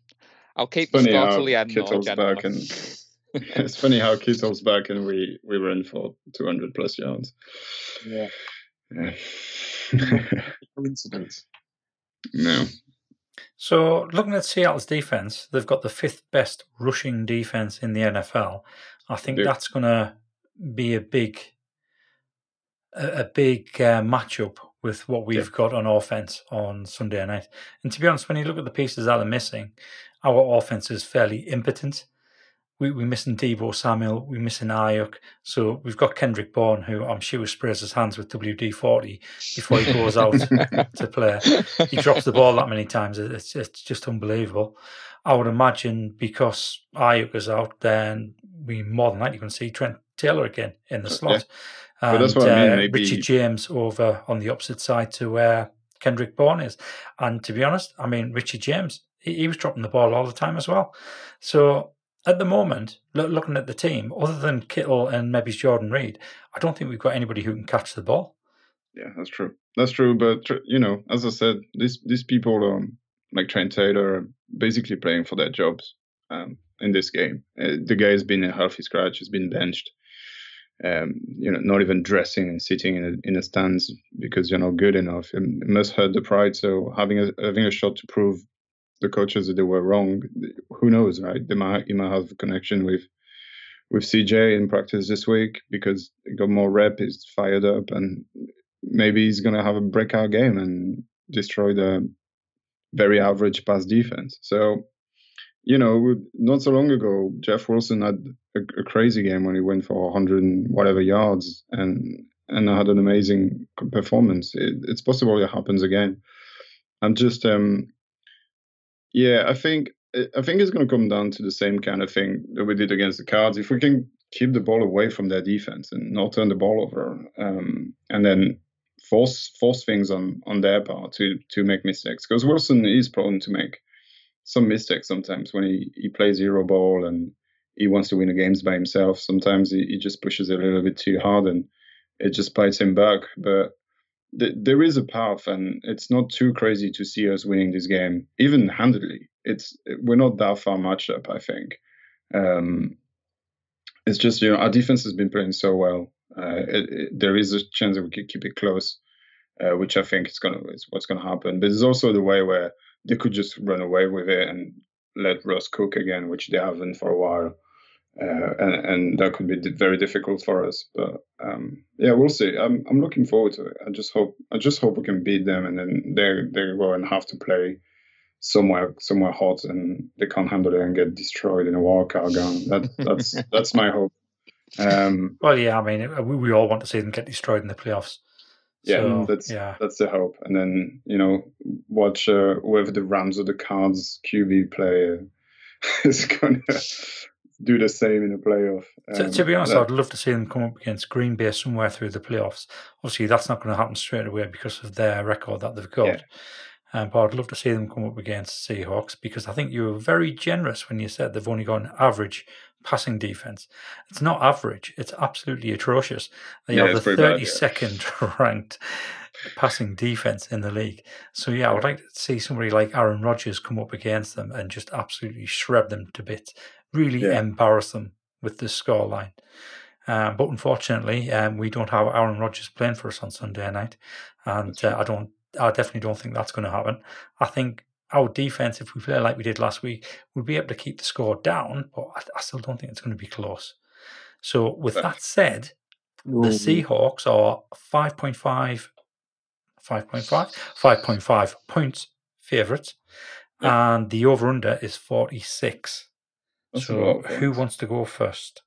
I'll keep it's the score till the end. Kittle's back and (laughs) (laughs) it's funny how Kittle's back and we, we were in for 200 plus yards. Yeah. yeah. (laughs) Coincidence. No. So, looking at Seattle's defense, they've got the fifth best rushing defense in the NFL. I think that's going to be a big, a, a big uh, matchup with what we've got on offense on Sunday night. And to be honest, when you look at the pieces that are missing, our offense is fairly impotent. We, we're missing Deebo Samuel, we're missing Aiyuk. So we've got Kendrick Bourne, who I'm sure sprays his hands with WD 40 before he goes out (laughs) to play. He drops the ball that many times. It's, it's just unbelievable. I would imagine because Aiyuk is out, then we more than likely going to see Trent Taylor again in the slot. Yeah. And, that's what I mean. uh, Maybe Richie James over on the opposite side to where Kendrick Bourne is. And to be honest, I mean, Richie James, he, he was dropping the ball all the time as well. So at the moment, lo- looking at the team, other than Kittle and maybe Jordan Reed, I don't think we've got anybody who can catch the ball. Yeah, that's true. That's true. But you know, as I said, these these people, um, like Trent Taylor, are basically playing for their jobs um, in this game. Uh, the guy has been a healthy scratch. He's been benched. Um, you know, not even dressing and sitting in a, in a stands because you're not good enough. It, must hurt the pride. So having a having a shot to prove the coaches that they were wrong, who knows, right? They might you might have a connection with with CJ in practice this week because he got more rep, he's fired up, and maybe he's gonna have a breakout game and destroy the very average pass defense. So, you know, not so long ago, Jeff Wilson had a, a crazy game when he went for 100 and whatever yards and and I had an amazing performance. It, it's possible it happens again. I'm just, um, yeah, I think I think it's going to come down to the same kind of thing that we did against the Cards. If we can keep the ball away from their defense and not turn the ball over, um, and then force force things on on their part to to make mistakes, because Wilson is prone to make some mistakes sometimes when he he plays hero ball and he wants to win the games by himself. Sometimes he, he just pushes a little bit too hard and it just bites him back. But th- there is a path, and it's not too crazy to see us winning this game, even handedly. It's we're not that far matched up, I think. Um, it's just you know our defense has been playing so well. Uh, it, it, there is a chance that we could keep it close, uh, which I think is gonna is what's gonna happen. But there's also the way where they could just run away with it and let Russ cook again, which they haven't for a while. Uh, and, and that could be very difficult for us. But um, yeah, we'll see. I'm I'm looking forward to it. I just hope I just hope we can beat them, and then they they go and have to play somewhere somewhere hot, and they can't handle it and get destroyed in a wildcard game. That that's (laughs) that's my hope. Um, Well, yeah, I mean, we, we all want to see them get destroyed in the playoffs. yeah, So, that's yeah. that's the hope. And then you know watch uh, whether the Rams or the Cards QB player (laughs) is gonna do the same in the playoff. To, Um, to be honest, that- I'd love to see them come up against Green Bay somewhere through the playoffs. Obviously, that's not going to happen straight away because of their record that they've got. Yeah. Um, but I'd love to see them come up against Seahawks because I think you were very generous when you said they've only got an average passing defense. It's not average; it's absolutely atrocious. They Yeah, have the bad, yeah. thirty-second (laughs) ranked passing defense in the league. So yeah, I would like to see somebody like Aaron Rodgers come up against them and just absolutely shred them to bits, really Yeah. embarrass them with the scoreline. Um, but unfortunately, um, we don't have Aaron Rodgers playing for us on Sunday night, and uh, I don't. I definitely don't think that's going to happen. I think our defense, if we play like we did last week, will be able to keep the score down, but I, I still don't think it's going to be close. So, with that said, the Seahawks are 5.5, 5.5, 5.5 points favourites, and the over under is 46. That's so, who wants to go first?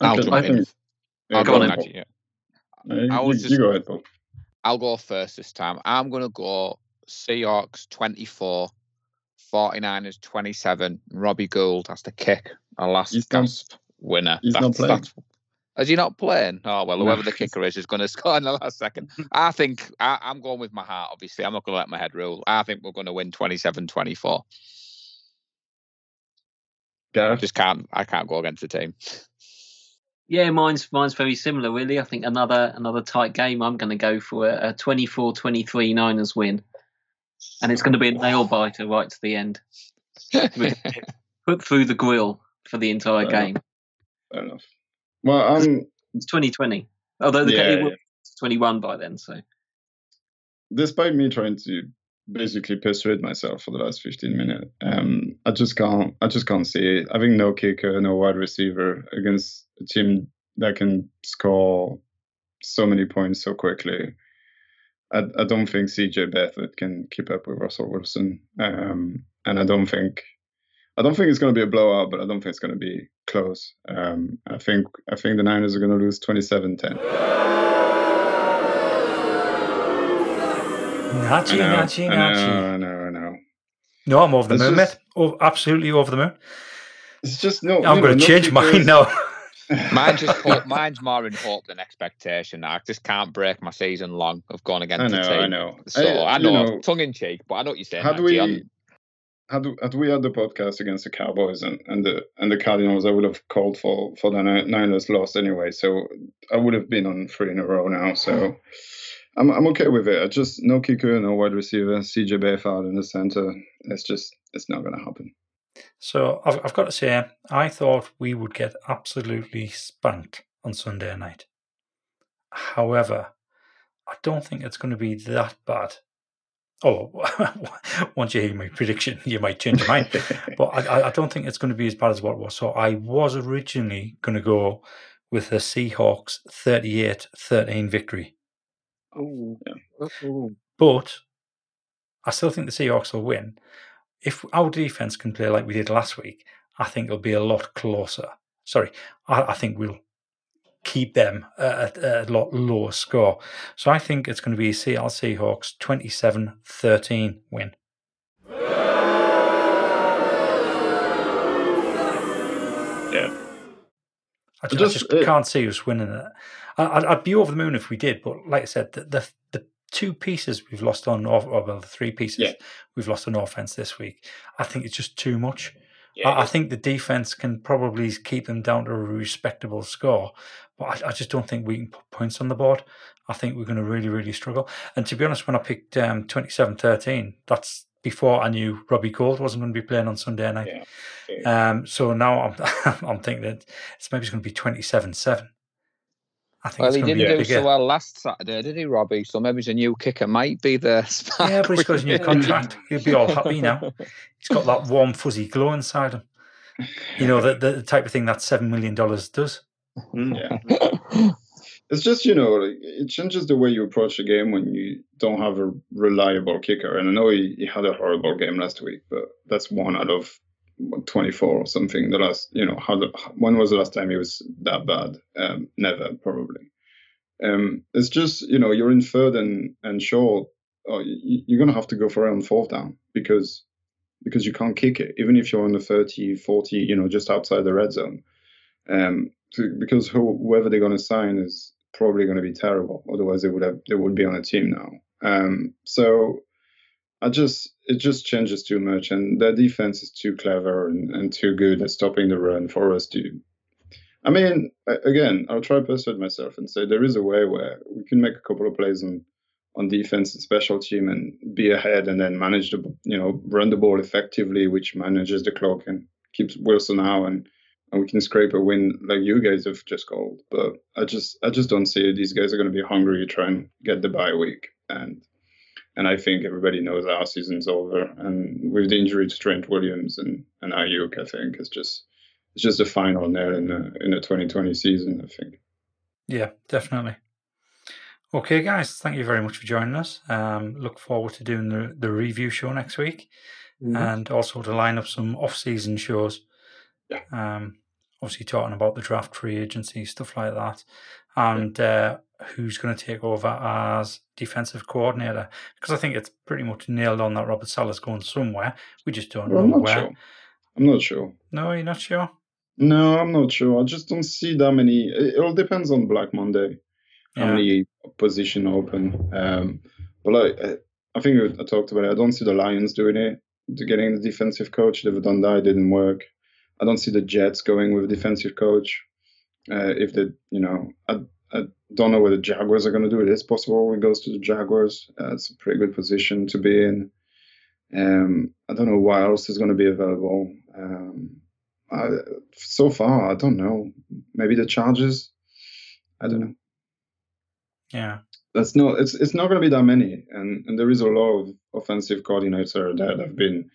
I'll Okay, jump I in. think- I'll yeah, go go on, on, actually, yeah. Paul. Uh, I you, was you just- go ahead, Paul. I'll go first this time. I'm going to go Seahawks 24, 49ers 27. Robbie Gould has to kick a last He's not- winner. he's not playing. Is he not playing? Oh, well, whoever the kicker is is going (laughs) to score in the last second. (laughs) I think I, I'm going with my heart, obviously. I'm not going to let my head rule. I think we're going to win 27 24. I Gareth? just can't, I can't go against the team. Yeah, mine's mine's very similar, really. I think another another tight game. I'm going to go for a, a 24-23 Niners win, and it's going to be a nail biter right to the end. With- (laughs) Put through the grill for the entire Fair game. Fair enough. Well, I'm It's 2020, although the Yeah, game will yeah. 21 by then. So despite me trying to basically persuade myself for the last 15 minutes, um, I just can't. I just can't see it. Having no kicker, no wide receiver against a team that can score so many points so quickly. I, I don't think CJ Beathard can keep up with Russell Wilson, um, and I don't think I don't think it's going to be a blowout, but I don't think it's going to be close. Um, I think I think the Niners are going to lose 27-10. Nachi, nachi, I nachi. know, I know, I know. No, I'm over the It's moon, just- mate. Oh, absolutely over the moon. It's just no. I'm going to no change mine now. (laughs) Mine just hope, mine's more in hope than expectation. I just can't break my season long of going I against know, the team. I know. So I, you know, tongue in cheek, but I know what you're saying. had we I'm- had, had we had the podcast against the Cowboys and, and the and the Cardinals, I would have called for for the Ni- Niners loss anyway. So I would have been on three in a row now. So I'm I'm okay with it. I just no kicker, no wide receiver, CJ Beathard in the center. It's just it's not going to happen. So I've, I've got to say, I thought we would get absolutely spanked on Sunday night. However, I don't think it's going to be that bad. Oh, (laughs) once you hear my prediction, you might change your mind. (laughs) but I, I- I don't think it's going to be as bad as what it was. So I was originally going to go with the Seahawks 38 13 victory. Ooh. Yeah. Ooh. But I still think the Seahawks will win. If our defense can play like we did last week, I think it'll be a lot closer. Sorry, I, I think we'll keep them at, a lot lower score. So I think it's going to be Seattle Seahawks 27 13 win. Yeah. I just, I just can't see us winning it. I'd, I'd be over the moon if we did, but like I said, the the, the two pieces we've lost on, or well, the three pieces Yeah. we've lost on offense this week, I think it's just too much. Yeah, I, I think the defense can probably keep them down to a respectable score, but I, I just don't think we can put points on the board. I think we're going to really, really struggle. And to be honest, when I picked um, 27-13, that's before I knew Robbie Gould wasn't going to be playing on Sunday night. Yeah. Yeah. Um, so now I'm (laughs) I'm thinking that it's maybe it's going to be 27-7. I think well, he didn't be do so well last Saturday, did he, Robbie? So maybe his a new kicker might be the (laughs) spark. Yeah, but he's got his new contract. He'll be all happy now. (laughs) He's got that warm, fuzzy glow inside him. You know, the, the type of thing that $7 million does. Mm, yeah. (laughs) It's just you know it changes the way you approach the game when you don't have a reliable kicker. And I know he, he had a horrible game last week, but that's one out of what, 24 or something. The last you know how the, when was the last time he was that bad? Um, never probably. Um, it's just you know you're in third and and short. Oh, you, you're gonna have to go for it on fourth down because because you can't kick it even if you're on the 30 40 you know just outside the red zone um to, because who, whoever they're going to sign is probably going to be terrible. Otherwise, they would have they would be on a team now. Um, so I just it just changes too much, and their defense is too clever and, and too good at stopping the run for us to. I mean, again, I'll try to persuade myself and say there is a way where we can make a couple of plays on on defense and special team and be ahead and then manage the you know run the ball effectively, which manages the clock and keeps Wilson out and and we can scrape a win like you guys have just called. But I just I just don't see it. These guys are going to be hungry to try and get the bye week, and and I think everybody knows our season's over. And with the injury to Trent Williams and and Aiyuk, I think it's just it's just a final nail in the in the 2020 season. I think. Yeah, definitely. Okay, guys, thank you very much for joining us. Um, look forward to doing the, the review show next week Mhm. and also to line up some off season shows. Yeah. Um, obviously, talking about the draft free agency, stuff like that, and uh, who's going to take over as defensive coordinator. Because I think it's pretty much nailed on that Robert Saleh's going somewhere. We just don't Well, I'm know not where. sure. I'm not sure. No, you're not sure? No, I'm not sure. I just don't see that many. It, all depends on Black Monday. how Yeah. many position open. Um, but like, I, I think I talked about it. I don't see the Lions doing it. Getting the defensive coach, they've done that. It didn't work. I don't see the Jets going with a defensive coach. Uh, if they, you know, I, I don't know where the Jaguars are going to do it. It's possible it goes to the Jaguars. Uh, it's a pretty good position to be in. Um, I don't know what else is going to be available. Um, I, so far, I don't know. Maybe the Chargers. I don't know Yeah. that's not it's it's not going to be that many and and there is a lot of offensive coordinators that have been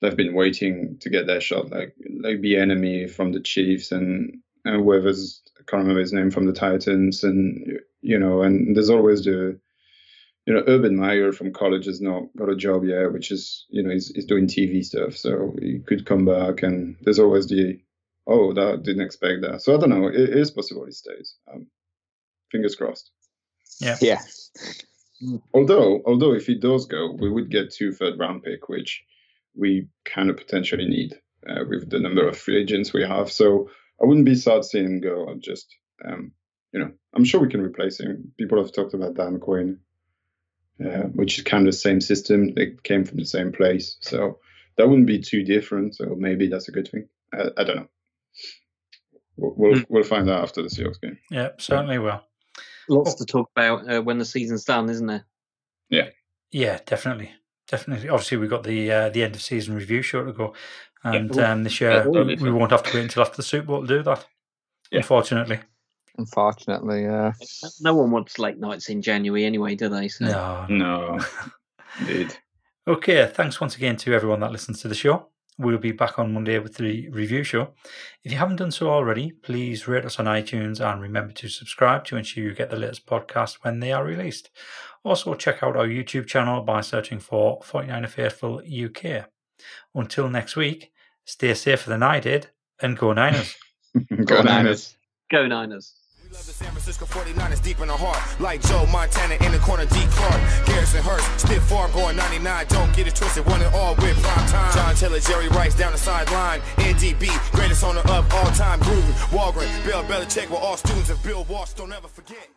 they've been waiting to get their shot like like Bieniemy from the chiefs and and whoever's I can't remember his name from the Titans and you know, and there's always the, you know, Urban Meyer from college has not got a job yet, which is, you know, he's, he's doing TV stuff. So he could come back and there's always the, oh, that didn't expect that. So I don't know. It is possible he stays. Um, fingers crossed. Yeah. Yeah. Although, although if he does go, we would get two third round pick, which we kind of potentially need uh, with the number of free agents we have. So I wouldn't be sad seeing him go. i just, um, you know, I'm sure we can replace him. People have talked about Dan Quinn, uh, which is kind of the same system. They came from the same place, so that wouldn't be too different. So maybe that's a good thing. I, I don't know. We'll we'll, mm. we'll, find out after the Seahawks game. Yeah, certainly will. Lots to talk about uh, when the season's done, isn't there? Yeah. Yeah, definitely, definitely. Obviously, we've got the uh, the end of season review show to go, and yeah. um, this year yeah, we won't have to wait until after the Super Bowl to do that. Yeah. Unfortunately. Unfortunately, yeah. No one wants late nights in January anyway, do they? So. No, no, (laughs) indeed. Okay, thanks once again to everyone that listens to the show. We'll be back on Monday with the review show. If you haven't done so already, please rate us on iTunes and remember to subscribe to ensure you get the latest podcasts when they are released. Also, check out our YouTube channel by searching for 49er Faithful UK. Until next week, stay safer than I did and go Niners. (laughs) go Niners. Go Niners. We love the San Francisco 49ers deep in the heart. Like Joe Montana in the corner, D. Clark. Garrison Hearst, stiff farm going 99. Don't get it twisted, one and all with prime time. John Taylor, Jerry Rice down the sideline. NDB, greatest owner of all time. Gruden, Holmgren, Bill Belichick were all students of Bill Walsh. Don't ever forget.